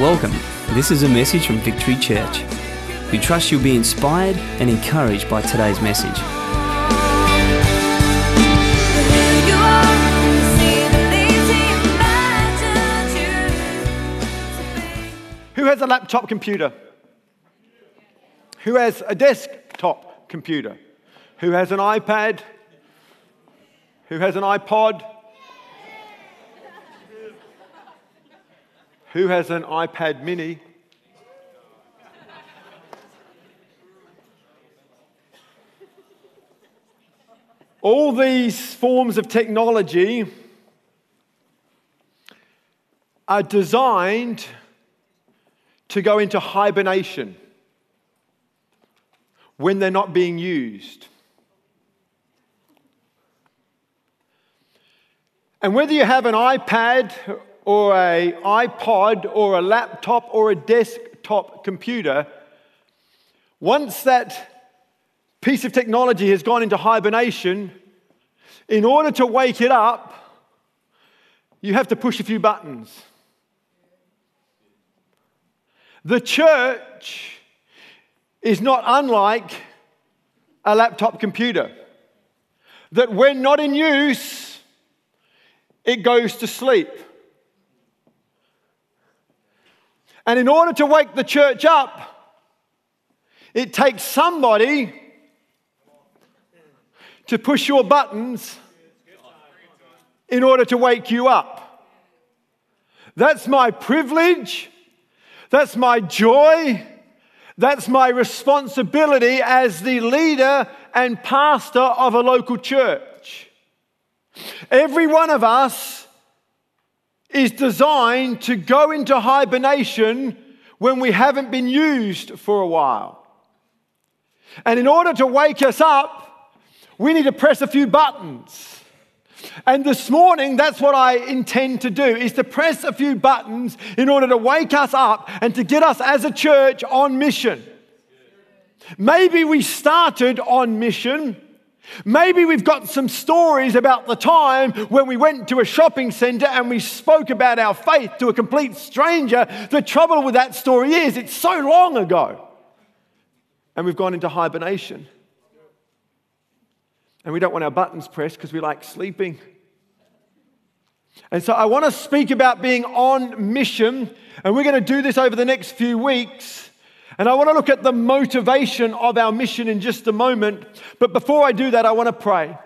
Welcome. This is a message from Victory Church. We trust you'll be inspired and encouraged by today's message. Who has a laptop computer? Who has a desktop computer? Who has an iPad? Who has an iPod? Who has an iPad mini? All these forms of technology are designed to go into hibernation when they're not being used. And whether you have an iPad or a iPod or a laptop or a desktop computer, once that piece of technology has gone into hibernation, in order to wake it up, you have to push a few buttons. The church is not unlike a laptop computer, that when not in use, it goes to sleep. And in order to wake the church up, it takes somebody to push your buttons in order to wake you up. That's my privilege. That's my joy. That's my responsibility as the leader and pastor of a local church. Every one of us is designed to go into hibernation when we haven't been used for a while. And in order to wake us up, we need to press a few buttons. And this morning, that's what I intend to do, is to press a few buttons in order to wake us up and to get us as a church on mission. Maybe we started on mission Maybe we've got some stories about the time when we went to a shopping center and we spoke about our faith to a complete stranger. The trouble with that story is it's so long ago. And we've gone into hibernation. And we don't want our buttons pressed because we like sleeping. And so I want to speak about being on mission. And we're going to do this over the next few weeks. And I want to look at the motivation of our mission in just a moment. But before I do that, I want to pray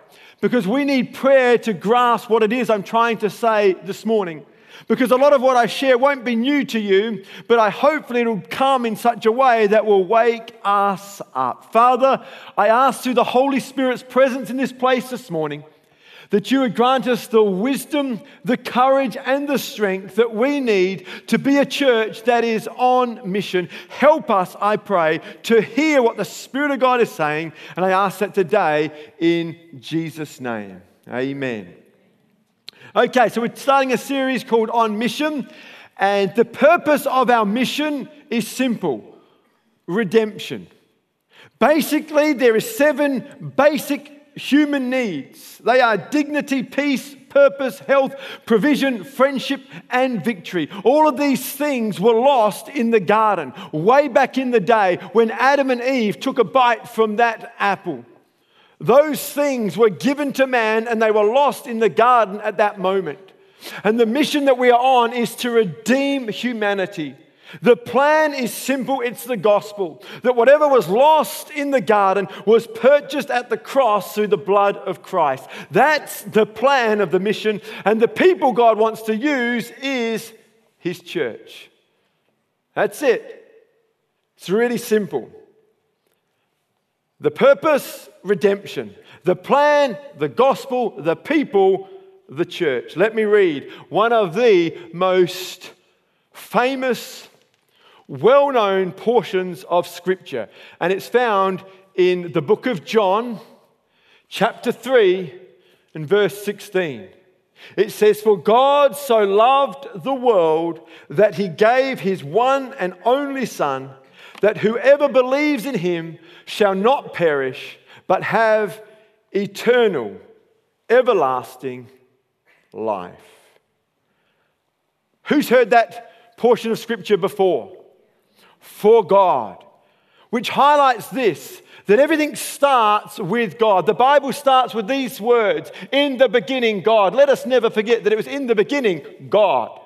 because we need prayer to grasp what it is I'm trying to say this morning. Because a lot of what I share won't be new to you, but I hopefully it'll come in such a way that will wake us up. Father, I ask through the Holy Spirit's presence in this place this morning that you would grant us the wisdom, the courage, and the strength that we need to be a church that is on mission. Help us, I pray, to hear what the Spirit of God is saying. And I ask that today in Jesus' name. Amen. Okay, so we're starting a series called On Mission. And the purpose of our mission is simple redemption. Basically, there are seven basic human needs. They are dignity, peace, purpose, health, provision, friendship, and victory. All of these things were lost in the garden way back in the day when Adam and Eve took a bite from that apple. Those things were given to man and they were lost in the garden at that moment. And the mission that we are on is to redeem humanity. The plan is simple it's the gospel that whatever was lost in the garden was purchased at the cross through the blood of Christ. That's the plan of the mission, and the people God wants to use is His church. That's it. It's really simple. The purpose, redemption. The plan, the gospel, the people, the church. Let me read one of the most famous well known portions of Scripture, and it's found in the book of John, chapter 3, and verse 16. It says, For God so loved the world that he gave his one and only Son, that whoever believes in him shall not perish, but have eternal, everlasting life. Who's heard that portion of scripture before for God, which highlights this that everything starts with God. The Bible starts with these words In the beginning, God. Let us never forget that it was in the beginning, God.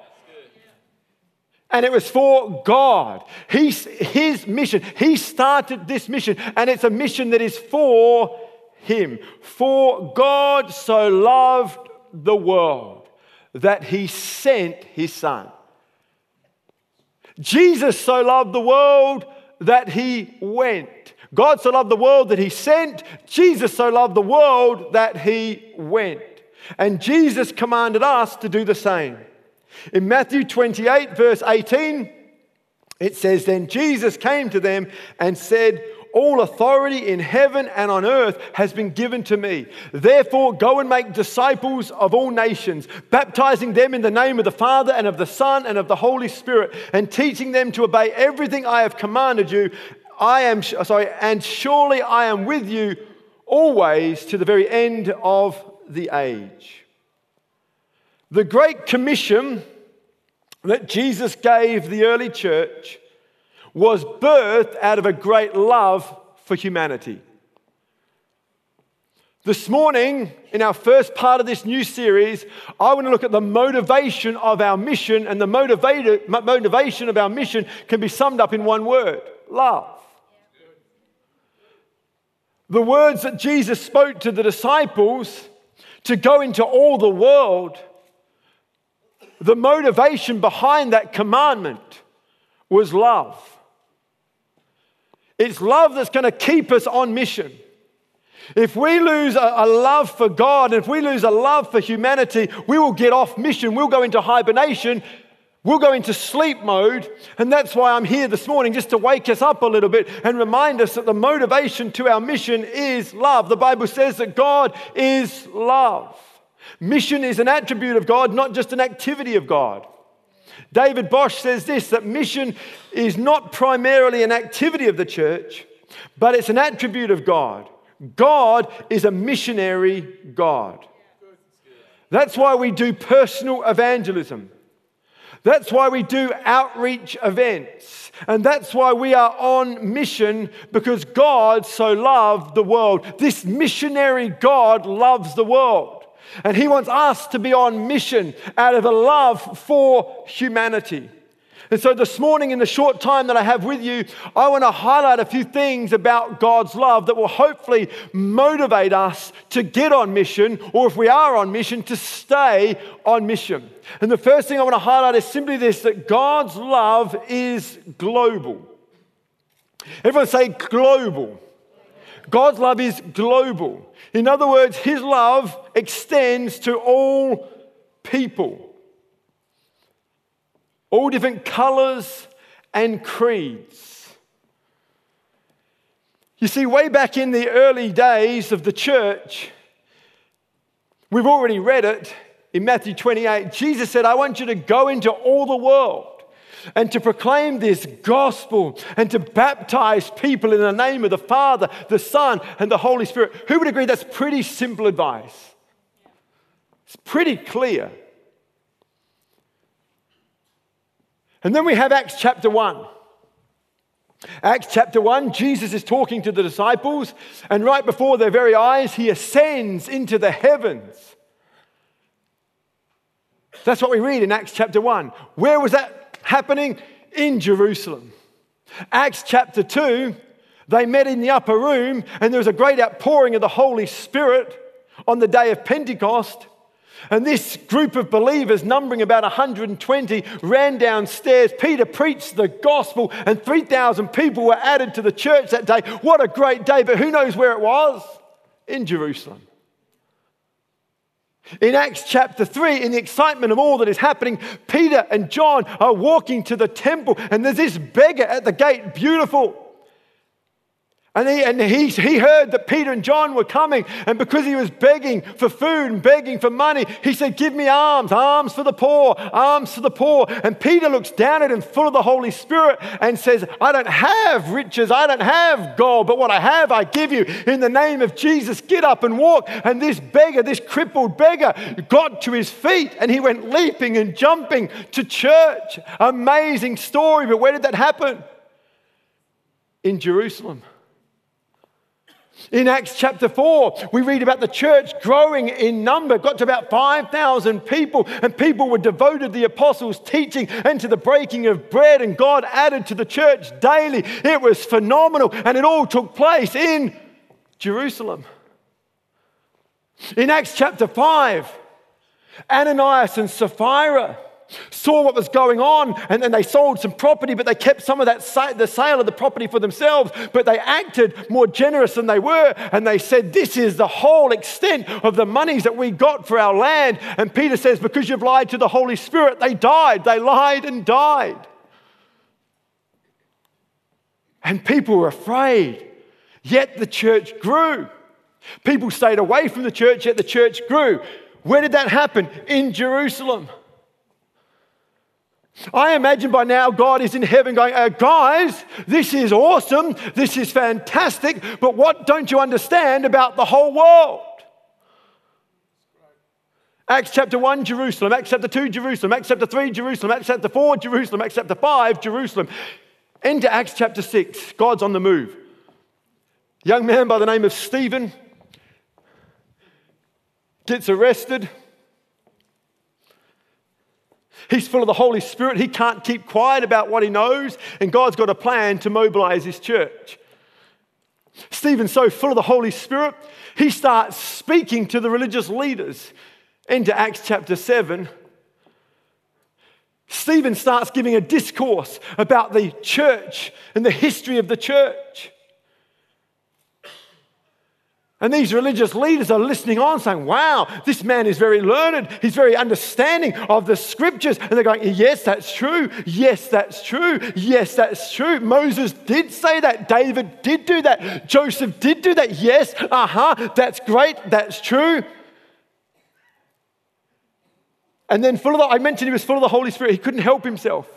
And it was for God. He's, his mission. He started this mission, and it's a mission that is for Him. For God so loved the world that He sent His Son. Jesus so loved the world that He went. God so loved the world that He sent. Jesus so loved the world that He went. And Jesus commanded us to do the same. In Matthew 28, verse 18, it says, Then Jesus came to them and said, all authority in heaven and on earth has been given to me. Therefore, go and make disciples of all nations, baptizing them in the name of the Father and of the Son and of the Holy Spirit, and teaching them to obey everything I have commanded you. I am sorry, and surely I am with you always to the very end of the age. The Great Commission that Jesus gave the early church was birthed out of a great love for humanity. This morning, in our first part of this new series, I want to look at the motivation of our mission, and the motivation of our mission can be summed up in one word love. The words that Jesus spoke to the disciples to go into all the world the motivation behind that commandment was love. It's love that's going to keep us on mission. If we lose a, a, love for God, if we lose a love for humanity, we will get off mission. We'll go into hibernation. We'll go into sleep mode. And that's why I'm here this morning, just to wake us up a little bit and remind us that the motivation to our mission is love. The Bible says that God is love. Mission is an attribute of God, not just an activity of God. David Bosch says this that mission is not primarily an activity of the church, but it's an attribute of God. God is a missionary God. That's why we do personal evangelism. That's why we do outreach events. And that's why we are on mission because God so loved the world. This missionary God loves the world. And He wants us to be on mission out of a love for humanity. And so, this morning, in the short time that I have with you, I want to highlight a few things about God's love that will hopefully motivate us to get on mission, or if we are on mission, to stay on mission. And the first thing I want to highlight is simply this that God's love is global. Everyone say global. God's love is global. In other words, his love extends to all people, all different colors and creeds. You see, way back in the early days of the church, we've already read it in Matthew 28. Jesus said, I want you to go into all the world and to proclaim this gospel and to baptize people in the name of the Father, the Son, and the Holy Spirit. Who would agree that's pretty simple advice? It's pretty clear. And then we have Acts chapter 1. Acts chapter 1, Jesus is talking to the disciples, and right before their very eyes, he ascends into the heavens. That's what we read in Acts chapter 1. Where was that happening in Jerusalem. Acts chapter 2, they met in the upper room and there was a great outpouring of the Holy Spirit on the day of Pentecost. And this group of believers, numbering about 120, ran downstairs. Peter preached the gospel, and 3,000 people were added to the church that day. What a great day! But who knows where it was? In Jerusalem. In Acts chapter 3, in the excitement of all that is happening, Peter and John are walking to the temple, and there's this beggar at the gate, beautiful. And, he, and he, he heard that Peter and John were coming. And because he was begging for food and begging for money, he said, Give me alms, alms for the poor, alms for the poor. And Peter looks down at him full of the Holy Spirit and says, I don't have riches, I don't have gold, but what I have, I give you. In the name of Jesus, get up and walk. And this beggar, this crippled beggar, got to his feet and he went leaping and jumping to church. Amazing story. But where did that happen? In Jerusalem. In Acts chapter 4, we read about the church growing in number, got to about 5,000 people, and people were devoted to the apostles' teaching and to the breaking of bread, and God added to the church daily. It was phenomenal, and it all took place in Jerusalem. In Acts chapter 5, Ananias and Sapphira saw what was going on and then they sold some property, but they kept some of that sa- the sale of the property for themselves. But they acted more generous than they were, and they said, "This is the whole extent of the monies that we got for our land." And Peter says, "Because you've lied to the Holy Spirit, they died. They lied and died." And people were afraid. Yet the church grew. People stayed away from the church, yet the church grew. Where did that happen? In Jerusalem. I imagine by now God is in heaven going, uh, guys, this is awesome, this is fantastic, but what don't you understand about the whole world? Acts chapter 1, Jerusalem. Acts chapter 2, Jerusalem. Acts chapter 3, Jerusalem. Acts chapter 4, Jerusalem. Acts chapter 5, Jerusalem. Into Acts chapter 6. God's on the move. Young man by the name of Stephen gets arrested He's full of the Holy Spirit. He can't keep quiet about what he knows, and God's got a plan to mobilize his church. Stephen's so full of the Holy Spirit, he starts speaking to the religious leaders. Into Acts chapter 7, Stephen starts giving a discourse about the church and the history of the church. And these religious leaders are listening on, saying, Wow, this man is very learned. He's very understanding of the scriptures. And they're going, Yes, that's true. Yes, that's true. Yes, that's true. Moses did say that. David did do that. Joseph did do that. Yes, uh huh. That's great. That's true. And then, full of the, I mentioned he was full of the Holy Spirit. He couldn't help himself.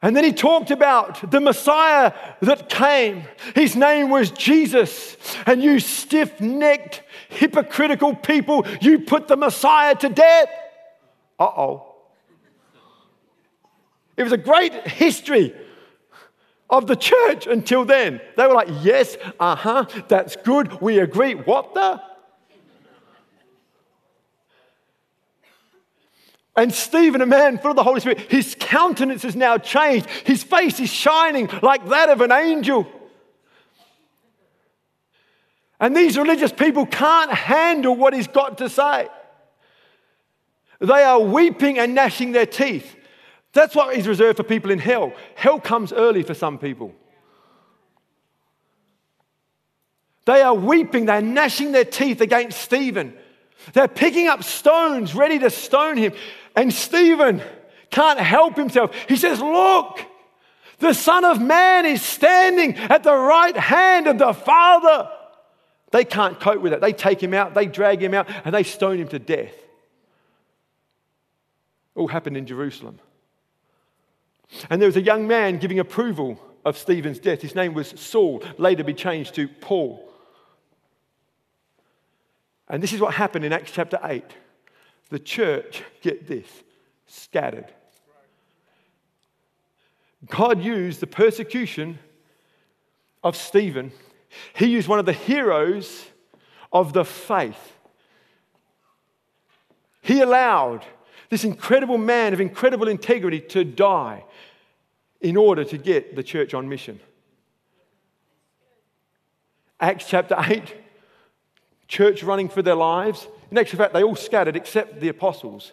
And then he talked about the Messiah that came. His name was Jesus. And you stiff necked, hypocritical people, you put the Messiah to death. Uh oh. It was a great history of the church until then. They were like, yes, uh huh, that's good, we agree. What the? And Stephen, a man full of the Holy Spirit, his countenance is now changed. His face is shining like that of an angel. And these religious people can't handle what he's got to say. They are weeping and gnashing their teeth. That's what is reserved for people in hell. Hell comes early for some people. They are weeping, they're gnashing their teeth against Stephen. They're picking up stones ready to stone him. And Stephen can't help himself. He says, Look, the Son of Man is standing at the right hand of the Father. They can't cope with it. They take him out, they drag him out, and they stone him to death. All happened in Jerusalem. And there was a young man giving approval of Stephen's death. His name was Saul, later be changed to Paul. And this is what happened in Acts chapter 8. The church, get this, scattered. God used the persecution of Stephen, he used one of the heroes of the faith. He allowed this incredible man of incredible integrity to die in order to get the church on mission. Acts chapter 8, church running for their lives. Next, in actual fact, they all scattered except the apostles.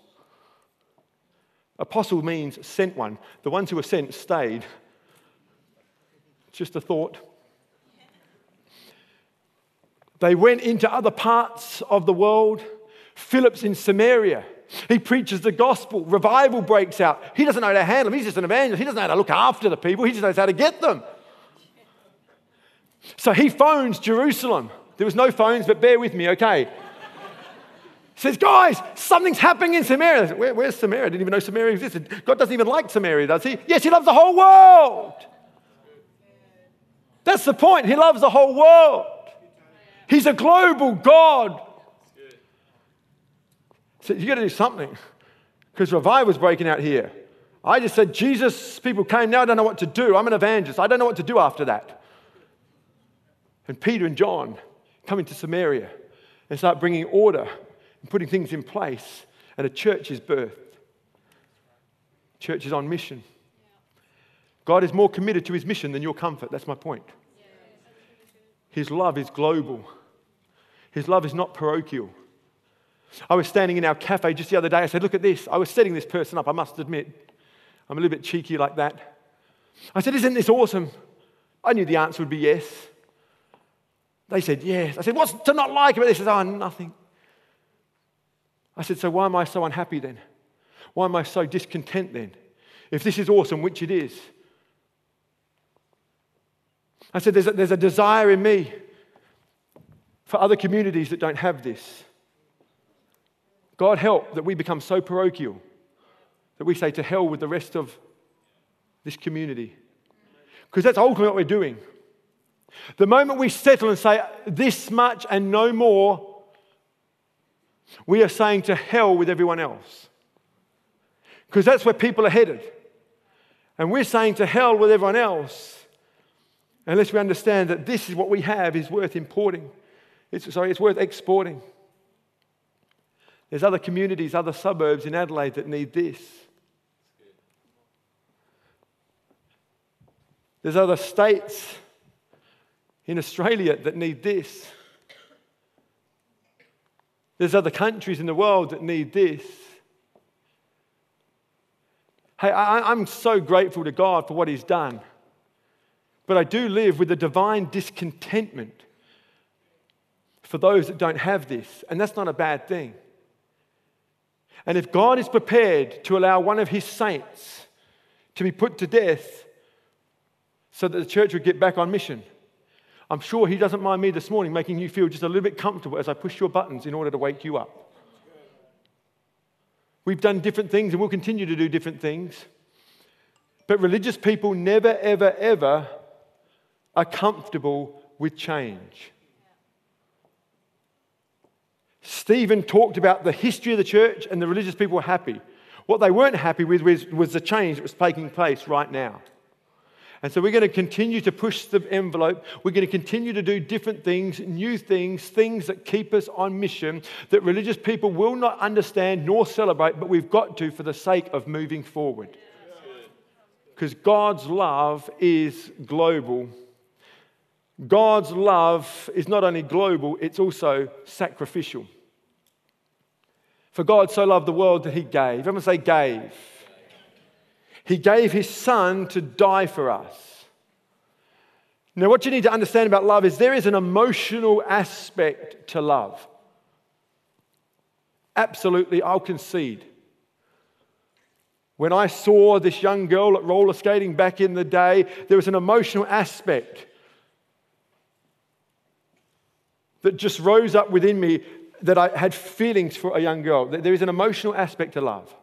Apostle means sent one. The ones who were sent stayed. Just a thought. They went into other parts of the world. Philip's in Samaria. He preaches the gospel. Revival breaks out. He doesn't know how to handle them. He's just an evangelist. He doesn't know how to look after the people. He just knows how to get them. So he phones Jerusalem. There was no phones, but bear with me, okay? Says, guys, something's happening in Samaria. Said, Where, where's Samaria? I didn't even know Samaria existed. God doesn't even like Samaria, does he? Yes, he loves the whole world. That's the point. He loves the whole world. He's a global God. So you got to do something because revival's breaking out here. I just said, Jesus, people came, now I don't know what to do. I'm an evangelist. I don't know what to do after that. And Peter and John come into Samaria and start bringing order and putting things in place, and a church is birthed. Church is on mission. God is more committed to his mission than your comfort. That's my point. His love is global, his love is not parochial. I was standing in our cafe just the other day. I said, Look at this. I was setting this person up, I must admit. I'm a little bit cheeky like that. I said, Isn't this awesome? I knew the answer would be yes. They said, Yes. I said, What's to not like about this? They said, Oh, nothing. I said, So why am I so unhappy then? Why am I so discontent then? If this is awesome, which it is. I said, There's a, there's a desire in me for other communities that don't have this. God help that we become so parochial that we say to hell with the rest of this community. Because that's ultimately what we're doing. The moment we settle and say this much and no more, we are saying to hell with everyone else. Because that's where people are headed. And we're saying to hell with everyone else unless we understand that this is what we have is worth importing. It's, sorry, it's worth exporting. There's other communities, other suburbs in Adelaide that need this. There's other states in Australia that need this. There's other countries in the world that need this. Hey, I, am so grateful to God for what He's done. But I do live with a divine discontentment for those that don't have this. And that's not a bad thing. And if God is prepared to allow one of His saints to be put to death so that the church would get back on mission. I'm sure he doesn't mind me this morning making you feel just a little bit comfortable as I push your buttons in order to wake you up. We've done different things and we'll continue to do different things. But religious people never, ever, ever are comfortable with change. Stephen talked about the history of the church, and the religious people were happy. What they weren't happy with was, was the change that was taking place right now. And so we're going to continue to push the envelope. We're going to continue to do different things, new things, things that keep us on mission that religious people will not understand nor celebrate, but we've got to for the sake of moving forward. Because God's love is global. God's love is not only global, it's also sacrificial. For God so loved the world that he gave. Everyone say, gave. He gave his son to die for us. Now, what you need to understand about love is there is an emotional aspect to love. Absolutely, I'll concede. When I saw this young girl at roller skating back in the day, there was an emotional aspect that just rose up within me that I had feelings for a young girl. There is an emotional aspect to love.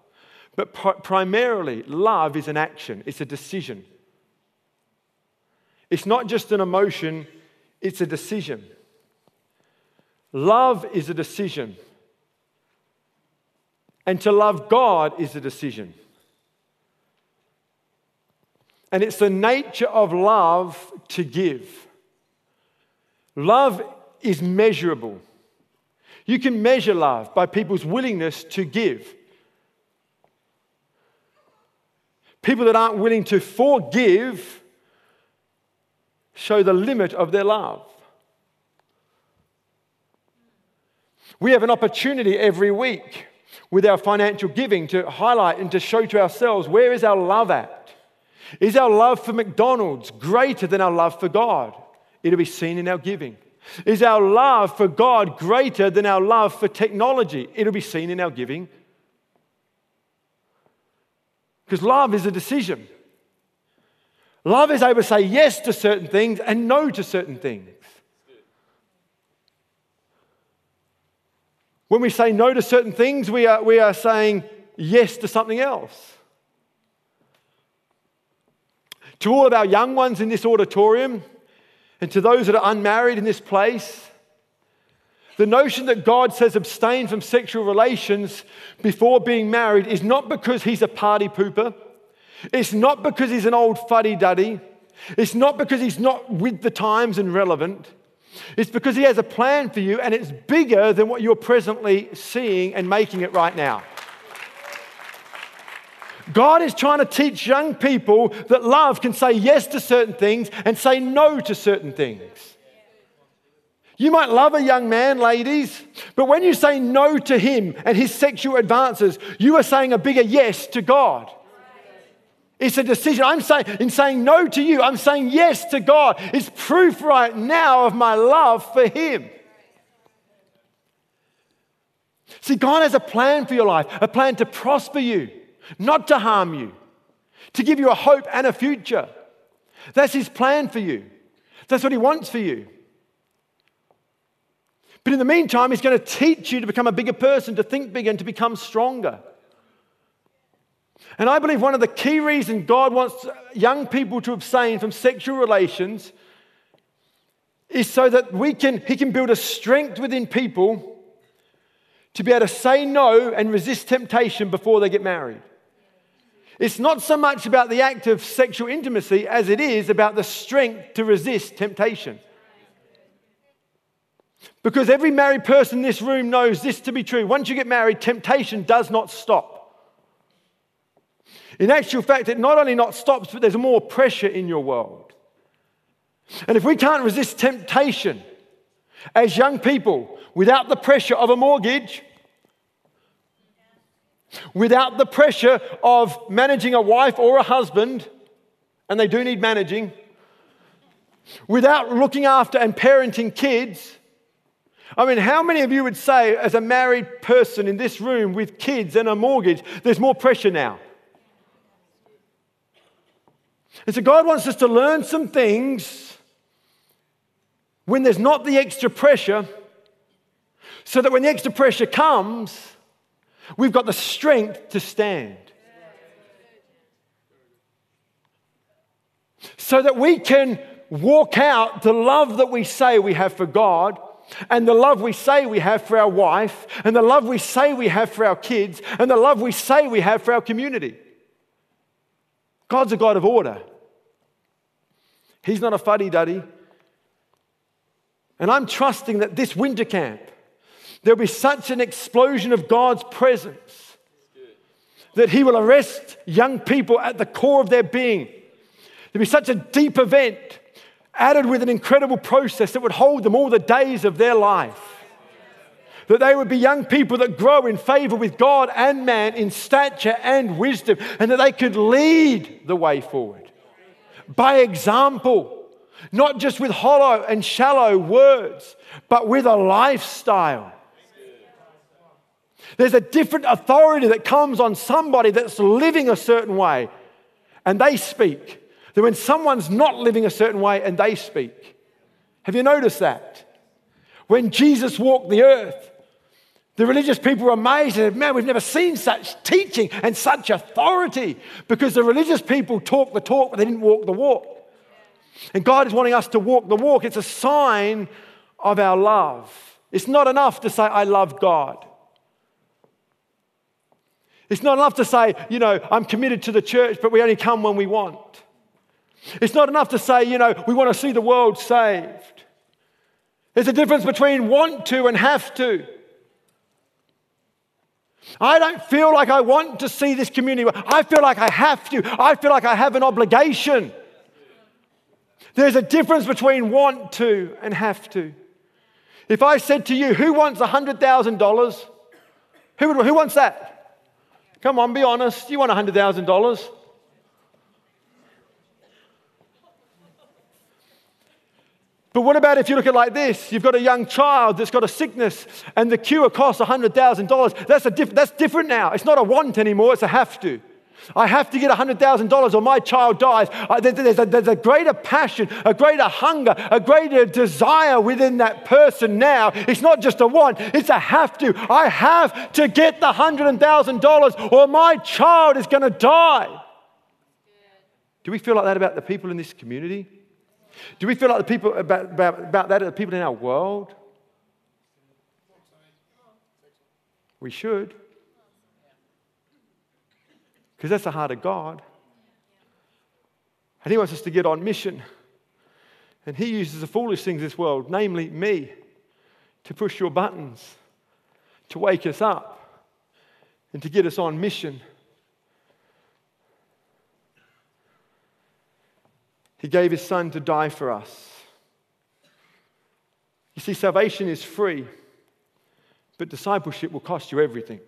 But primarily, love is an action, it's a decision. It's not just an emotion, it's a decision. Love is a decision. And to love God is a decision. And it's the nature of love to give. Love is measurable. You can measure love by people's willingness to give. People that aren't willing to forgive show the limit of their love. We have an opportunity every week with our financial giving to highlight and to show to ourselves where is our love at? Is our love for McDonald's greater than our love for God? It'll be seen in our giving. Is our love for God greater than our love for technology? It'll be seen in our giving because love is a decision. Love is able to say yes to certain things and no to certain things. When we say no to certain things, we are, we are saying yes to something else. To all of our young ones in this auditorium, and to those that are unmarried in this place, the notion that God says abstain from sexual relations before being married is not because he's a party pooper. It's not because he's an old fuddy duddy. It's not because he's not with the times and relevant. It's because he has a plan for you and it's bigger than what you're presently seeing and making it right now. God is trying to teach young people that love can say yes to certain things and say no to certain things. You might love a young man, ladies, but when you say no to him and his sexual advances, you are saying a bigger yes to God. It's a decision. I'm saying, in saying no to you, I'm saying yes to God. It's proof right now of my love for Him. See, God has a plan for your life, a plan to prosper you not to harm you, to give you a hope and a future. That's His plan for you. That's what He wants for you. But in the meantime, He's going to teach you to become a bigger person, to think bigger, and to become stronger. And I believe one of the key reasons God wants young people to abstain from sexual relations is so that we can, He can build a strength within people to be able to say no and resist temptation before they get married. It's not so much about the act of sexual intimacy as it is about the strength to resist temptation. Because every married person in this room knows this to be true. Once you get married, temptation does not stop. In actual fact, it not only not stops, but there's more pressure in your world. And if we can't resist temptation as young people without the pressure of a mortgage, without the pressure of managing a wife or a husband, and they do need managing, without looking after and parenting kids. I mean, how many of you would say, as a married person in this room with kids and a mortgage, there's more pressure now? And so, God wants us to learn some things when there's not the extra pressure, so that when the extra pressure comes, We've got the strength to stand. So that we can walk out the love that we say we have for God and the love we say we have for our wife and the love we say we have for our kids and the love we say we have for our community. God's a God of order. He's not a fuddy duddy. And I'm trusting that this winter camp, There'll be such an explosion of God's presence that He will arrest young people at the core of their being. There'll be such a deep event added with an incredible process that would hold them all the days of their life. That they would be young people that grow in favor with God and man in stature and wisdom, and that they could lead the way forward by example, not just with hollow and shallow words, but with a lifestyle there's a different authority that comes on somebody that's living a certain way and they speak than when someone's not living a certain way and they speak. Have you noticed that? When Jesus walked the earth, the religious people were amazed and said, Man, we've never seen such teaching and such authority because the religious people talk the talk, but they didn't walk the walk. And God is wanting us to walk the walk. It's a sign of our love. It's not enough to say, I love God. It's not enough to say, you know, I'm committed to the church, but we only come when we want. It's not enough to say, you know, we want to see the world saved. There's a difference between want to and have to. I don't feel like I want to see this community. I feel like I have to. I feel like I have an obligation. There's a difference between want to and have to. If I said to you, who wants $100,000? Who, who wants that? Come on, be honest. You want $100,000? But what about if you look at like this? You've got a young child that's got a sickness and the cure costs $100,000. That's, a diff- that's different now. It's not a want anymore, it's a have to. I have to get $100,000 or my child dies. There's a, there's a greater passion, a greater hunger, a greater desire within that person now. It's not just a want, it's a have to. I have to get the $100,000 or my child is going to die. Do we feel like that about the people in this community? Do we feel like the people about, about, about that the people in our world? We should. Because that's the heart of God. And He wants us to get on mission. And He uses the foolish things of this world, namely me, to push your buttons, to wake us up, and to get us on mission. He gave His Son to die for us. You see, salvation is free. But discipleship will cost you everything.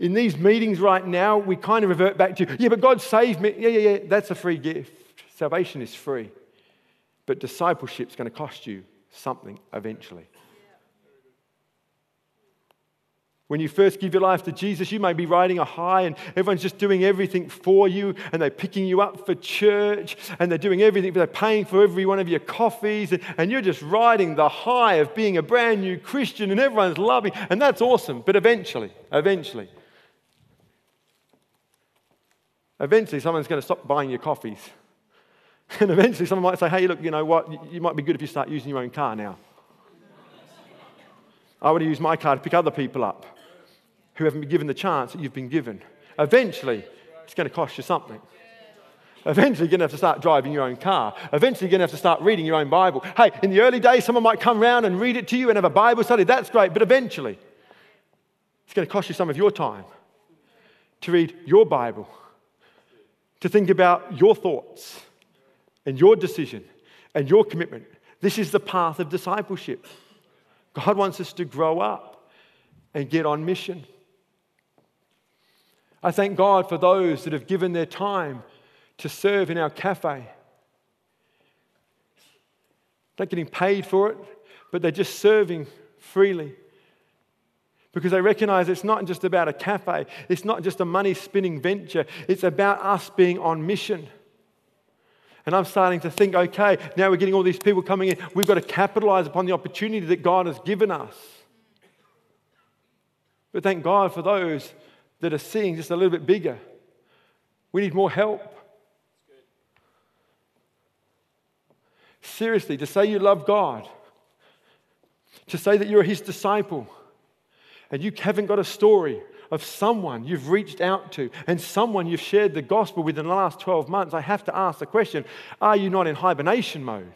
In these meetings right now, we kind of revert back to, yeah, but God saved me. Yeah, yeah, yeah, that's a free gift. Salvation is free. But discipleship is going to cost you something eventually. When you first give your life to Jesus, you may be riding a high and everyone's just doing everything for you and they're picking you up for church and they're doing everything, they're paying for every one of your coffees and, and you're just riding the high of being a brand new Christian and everyone's loving and that's awesome. But eventually, eventually, eventually someone's going to stop buying your coffees. And eventually someone might say, hey, look, you know what? You might be good if you start using your own car now. I want to use my car to pick other people up who haven't been given the chance that you've been given. Eventually, it's going to cost you something. Eventually, you're going to have to start driving your own car. Eventually, you're going to have to start reading your own Bible. Hey, in the early days, someone might come around and read it to you and have a Bible study. That's great. But eventually, it's going to cost you some of your time to read your Bible, to think about your thoughts and your decision and your commitment. This is the path of discipleship. God wants us to grow up and get on mission. I thank God for those that have given their time to serve in our cafe. They're not getting paid for it, but they're just serving freely. Because they recognize it's not just about a cafe, it's not just a money spinning venture, it's about us being on mission. And I'm starting to think, okay, now we're getting all these people coming in. We've got to capitalize upon the opportunity that God has given us. But thank God for those that are seeing just a little bit bigger. We need more help. Seriously, to say you love God, to say that you're His disciple, and you haven't got a story of someone you've reached out to and someone you've shared the gospel with in the last 12 months, I have to ask the question are you not in hibernation mode?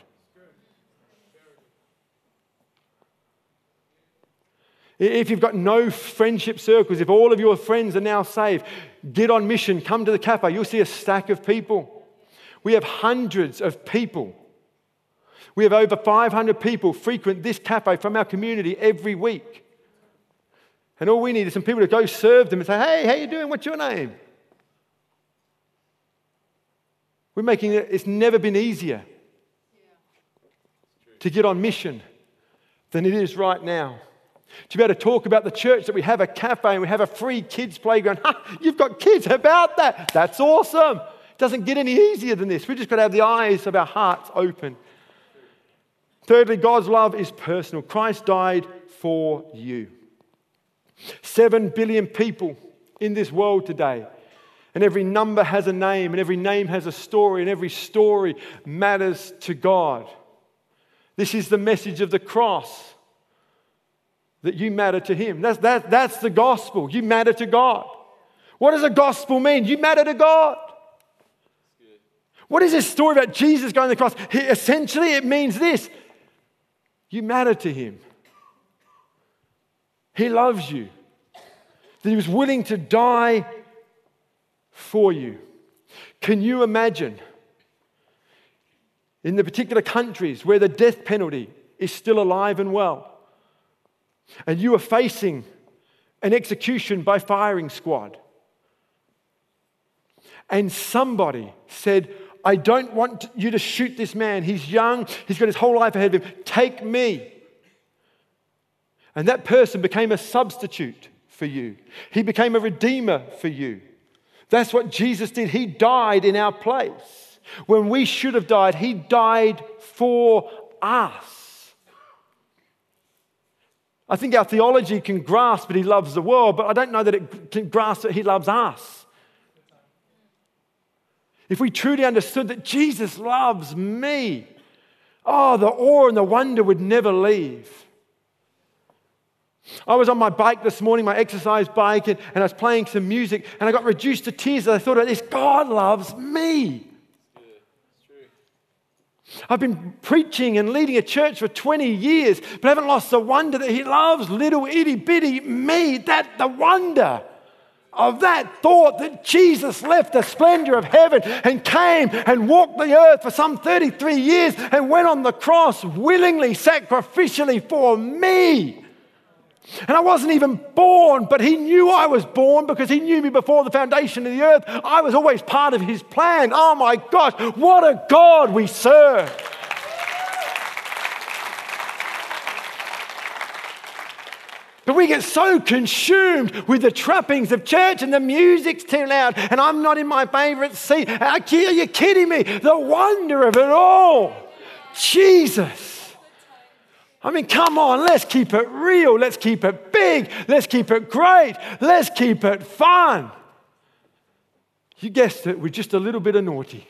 If you've got no friendship circles, if all of your friends are now saved, get on mission, come to the cafe. You'll see a stack of people. We have hundreds of people. We have over 500 people frequent this cafe from our community every week. And all we need is some people to go serve them and say, hey, how you doing? What's your name? We're making it, it's never been easier to get on mission than it is right now. To be able to talk about the church that we have a cafe and we have a free kids playground. You've got kids, about that? That's awesome. It doesn't get any easier than this. We've just got to have the eyes of our hearts open. Thirdly, God's love is personal. Christ died for you. Seven billion people in this world today. And every number has a name, and every name has a story, and every story matters to God. This is the message of the cross that you matter to Him. That's, that, that's the gospel. You matter to God. What does a gospel mean? You matter to God. What is this story about Jesus going to the cross? He, essentially, it means this you matter to Him. He loves you, that He was willing to die for you. Can you imagine in the particular countries where the death penalty is still alive and well? And you are facing an execution by firing squad, and somebody said, I don't want you to shoot this man. He's young, he's got his whole life ahead of him. Take me. And that person became a substitute for you, He became a redeemer for you. That's what Jesus did. He died in our place. When we should have died, He died for us. I think our theology can grasp that He loves the world, but I don't know that it can grasp that He loves us. If we truly understood that Jesus loves me, oh, the awe and the wonder would never leave. I was on my bike this morning, my exercise bike, and, and I was playing some music, and I got reduced to tears as I thought about this. God loves me. I've been preaching and leading a church for 20 years, but I haven't lost the wonder that He loves little itty bitty me. That the wonder of that thought that Jesus left the splendor of heaven and came and walked the earth for some 33 years and went on the cross willingly, sacrificially for me. And I wasn't even born, but he knew I was born because he knew me before the foundation of the earth. I was always part of his plan. Oh my gosh, what a God we serve! But we get so consumed with the trappings of church and the music's too loud and I'm not in my favorite seat. Are you kidding me? The wonder of it all. Jesus. I mean, come on, let's keep it real. Let's keep it big. Let's keep it great. Let's keep it fun. You guessed it, we're just a little bit of naughty.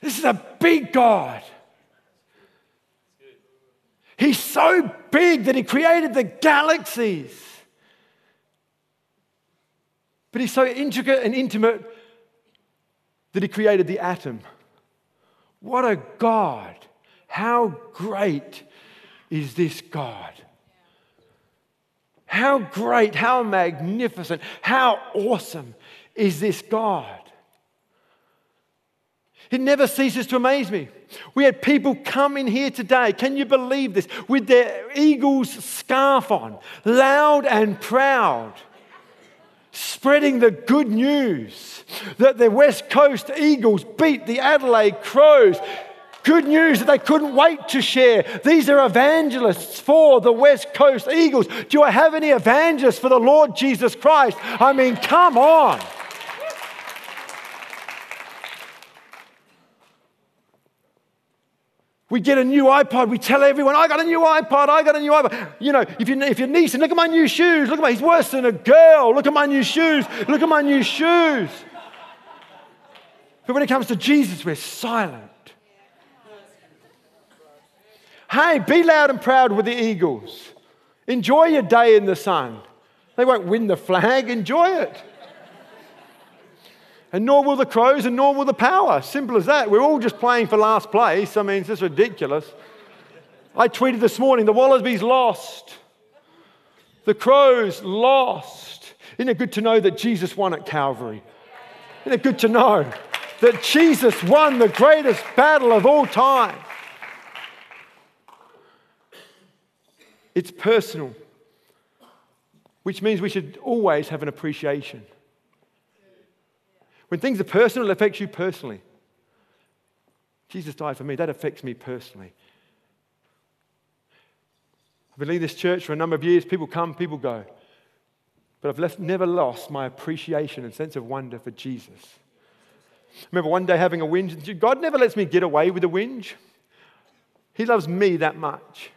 This is a big God. He's so big that he created the galaxies. But he's so intricate and intimate that he created the atom. What a God! How great is this God? How great, how magnificent, how awesome is this God? It never ceases to amaze me. We had people come in here today, can you believe this, with their Eagles scarf on, loud and proud, spreading the good news that the West Coast Eagles beat the Adelaide Crows. Good news that they couldn't wait to share. These are evangelists for the West Coast Eagles. Do I have any evangelists for the Lord Jesus Christ? I mean, come on. We get a new iPod. We tell everyone, I got a new iPod. I got a new iPod. You know, if, you, if your niece, and look at my new shoes. Look at my, he's worse than a girl. Look at my new shoes. Look at my new shoes. But when it comes to Jesus, we're silent. Hey, be loud and proud with the Eagles. Enjoy your day in the sun. They won't win the flag. Enjoy it and nor will the crows, and nor will the power. Simple as that. We're all just playing for last place. I mean, it's just ridiculous. I tweeted this morning the Wallabies lost, the crows lost. Isn't it good to know that Jesus won at Calvary? Isn't it good to know that Jesus won the greatest battle of all time? It's personal, which means we should always have an appreciation. When things are personal, it affects you personally. Jesus died for me, that affects me personally. I've been leading this church for a number of years. People come, people go. But I've left, never lost my appreciation and sense of wonder for Jesus. I remember one day having a whinge. God never lets me get away with a whinge. He loves me that much.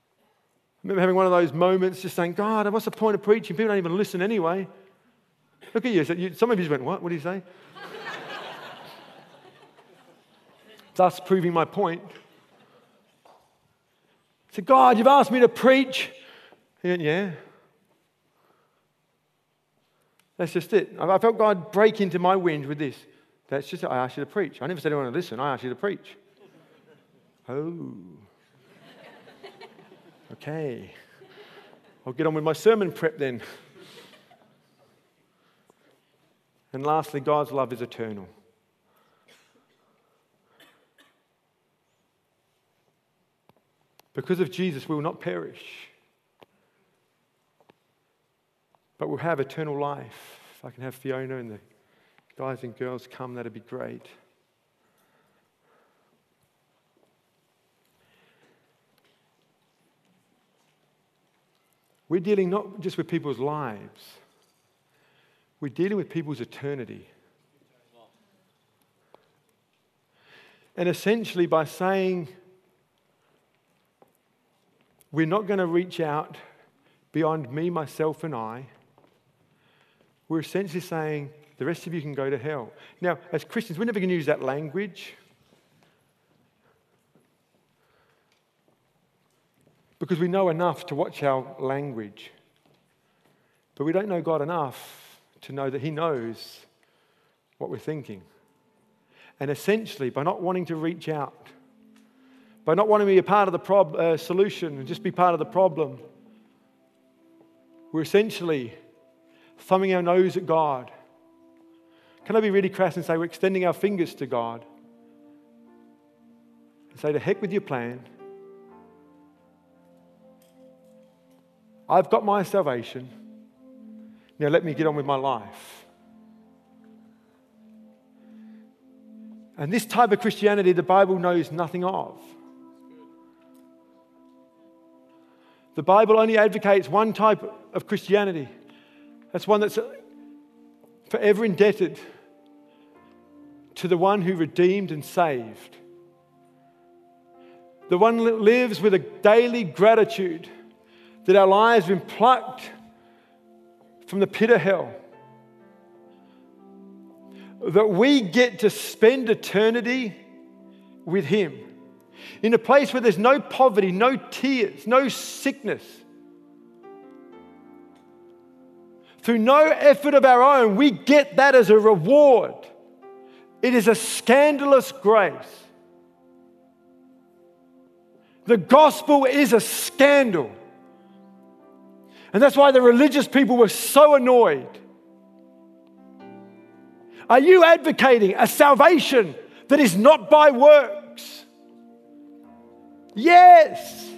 I remember having one of those moments just saying, God, what's the point of preaching? People don't even listen anyway. Look at you. Some of you just went, What? What did he say? Thus proving my point. Said, God, you've asked me to preach. He went, Yeah. That's just it. I felt God break into my wind with this. That's just it. I asked you to preach. I never said I want to listen. I asked you to preach. Oh. Okay. I'll get on with my sermon prep then. And lastly, God's love is eternal. Because of Jesus, we will not perish, but we'll have eternal life. If I can have Fiona and the guys and girls come, that'd be great. We're dealing not just with people's lives, we're dealing with people's eternity. And essentially, by saying we're not going to reach out beyond me, myself, and I, we're essentially saying the rest of you can go to hell. Now, as Christians, we're never going to use that language. Because we know enough to watch our language. But we don't know God enough to know that He knows what we're thinking. And essentially, by not wanting to reach out, by not wanting to be a part of the prob- uh, solution and just be part of the problem, we're essentially thumbing our nose at God. Can I be really crass and say we're extending our fingers to God? And say, to heck with your plan. I've got my salvation. Now let me get on with my life. And this type of Christianity, the Bible knows nothing of. The Bible only advocates one type of Christianity. That's one that's forever indebted to the one who redeemed and saved. The one that lives with a daily gratitude that our lives have been plucked from the pit of hell. That we get to spend eternity with Him in a place where there's no poverty, no tears, no sickness. Through no effort of our own, we get that as a reward. It is a scandalous grace. The gospel is a scandal. And that's why the religious people were so annoyed. Are you advocating a salvation that is not by works? Yes.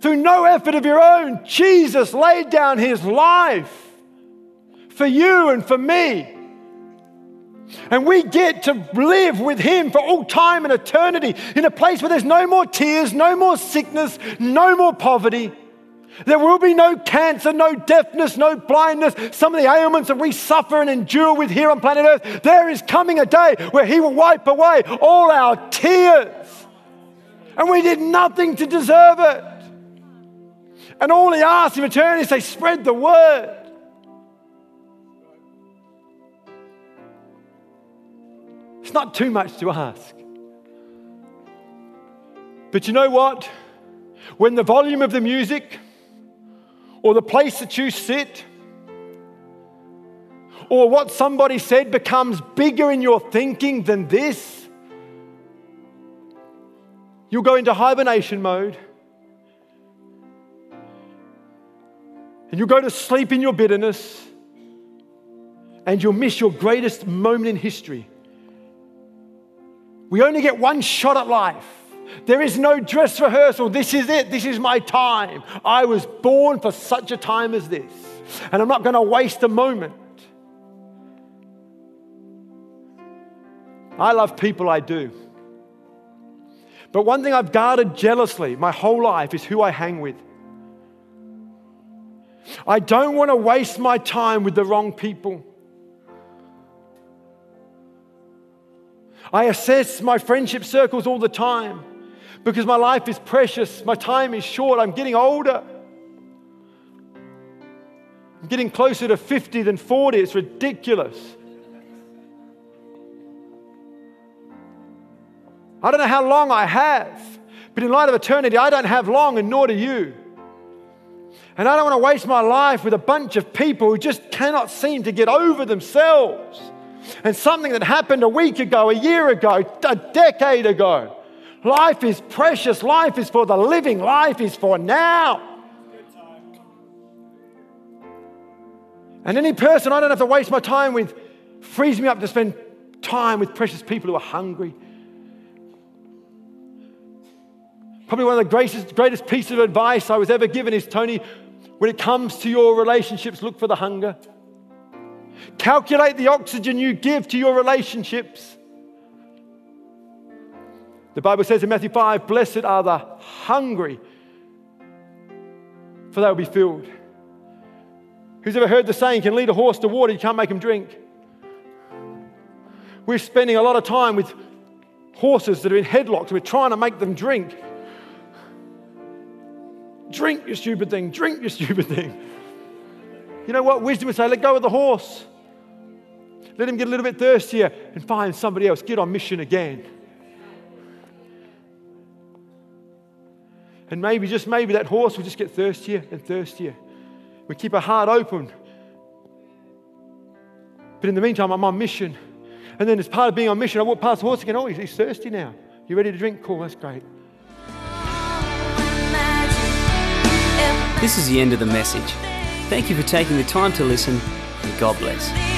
Through no effort of your own, Jesus laid down his life for you and for me. And we get to live with Him for all time and eternity in a place where there's no more tears, no more sickness, no more poverty. There will be no cancer, no deafness, no blindness, some of the ailments that we suffer and endure with here on planet Earth. There is coming a day where He will wipe away all our tears. And we did nothing to deserve it. And all He asks in return is say, spread the word. It's not too much to ask. But you know what? When the volume of the music, or the place that you sit or what somebody said becomes bigger in your thinking than this, you'll go into hibernation mode and you'll go to sleep in your bitterness and you'll miss your greatest moment in history. We only get one shot at life. There is no dress rehearsal. This is it. This is my time. I was born for such a time as this. And I'm not going to waste a moment. I love people, I do. But one thing I've guarded jealously my whole life is who I hang with. I don't want to waste my time with the wrong people. I assess my friendship circles all the time because my life is precious, my time is short, I'm getting older. I'm getting closer to 50 than 40. It's ridiculous. I don't know how long I have, but in light of eternity, I don't have long, and nor do you. And I don't want to waste my life with a bunch of people who just cannot seem to get over themselves. And something that happened a week ago, a year ago, a decade ago Life is precious. Life is for the living. Life is for now. And any person I don't have to waste my time with frees me up to spend time with precious people who are hungry. Probably one of the greatest, greatest pieces of advice I was ever given is Tony, when it comes to your relationships, look for the hunger. Calculate the oxygen you give to your relationships. The Bible says in Matthew 5 Blessed are the hungry, for they'll be filled. Who's ever heard the saying, can lead a horse to water, you can't make him drink? We're spending a lot of time with horses that are in headlocks. We're trying to make them drink. Drink, you stupid thing. Drink, you stupid thing. You know what? Wisdom would say, let go of the horse. Let him get a little bit thirstier and find somebody else. Get on mission again. And maybe, just maybe, that horse will just get thirstier and thirstier. We keep our heart open. But in the meantime, I'm on mission. And then, as part of being on mission, I walk past the horse again. Oh, he's, thirsty now. You ready to drink? Cool, that's great. This is the end of the message. Thank you for taking the time to listen, and God bless.